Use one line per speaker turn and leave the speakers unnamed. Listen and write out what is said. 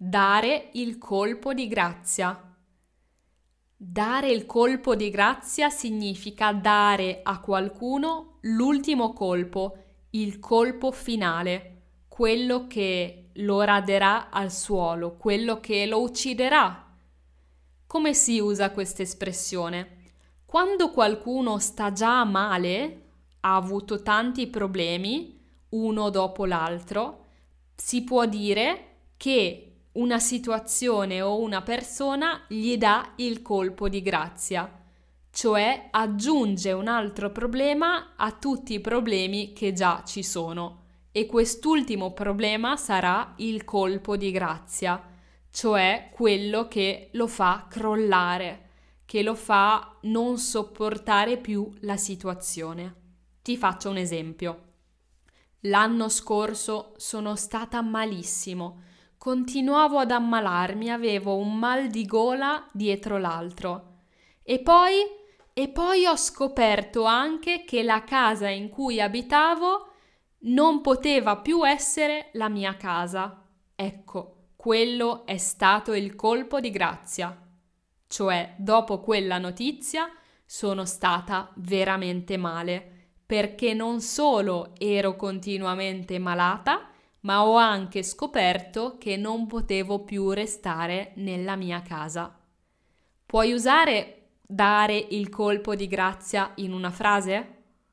Dare il colpo di grazia. Dare il colpo di grazia significa dare a qualcuno l'ultimo colpo, il colpo finale, quello che lo raderà al suolo, quello che lo ucciderà. Come si usa questa espressione? Quando qualcuno sta già male, ha avuto tanti problemi, uno dopo l'altro, si può dire che una situazione o una persona gli dà il colpo di grazia, cioè aggiunge un altro problema a tutti i problemi che già ci sono. E quest'ultimo problema sarà il colpo di grazia, cioè quello che lo fa crollare, che lo fa non sopportare più la situazione. Ti faccio un esempio. L'anno scorso sono stata malissimo continuavo ad ammalarmi, avevo un mal di gola dietro l'altro. E poi, e poi ho scoperto anche che la casa in cui abitavo non poteva più essere la mia casa. Ecco, quello è stato il colpo di grazia. Cioè, dopo quella notizia sono stata veramente male, perché non solo ero continuamente malata, ma ho anche scoperto che non potevo più restare nella mia casa. Puoi usare dare il colpo di grazia in una frase?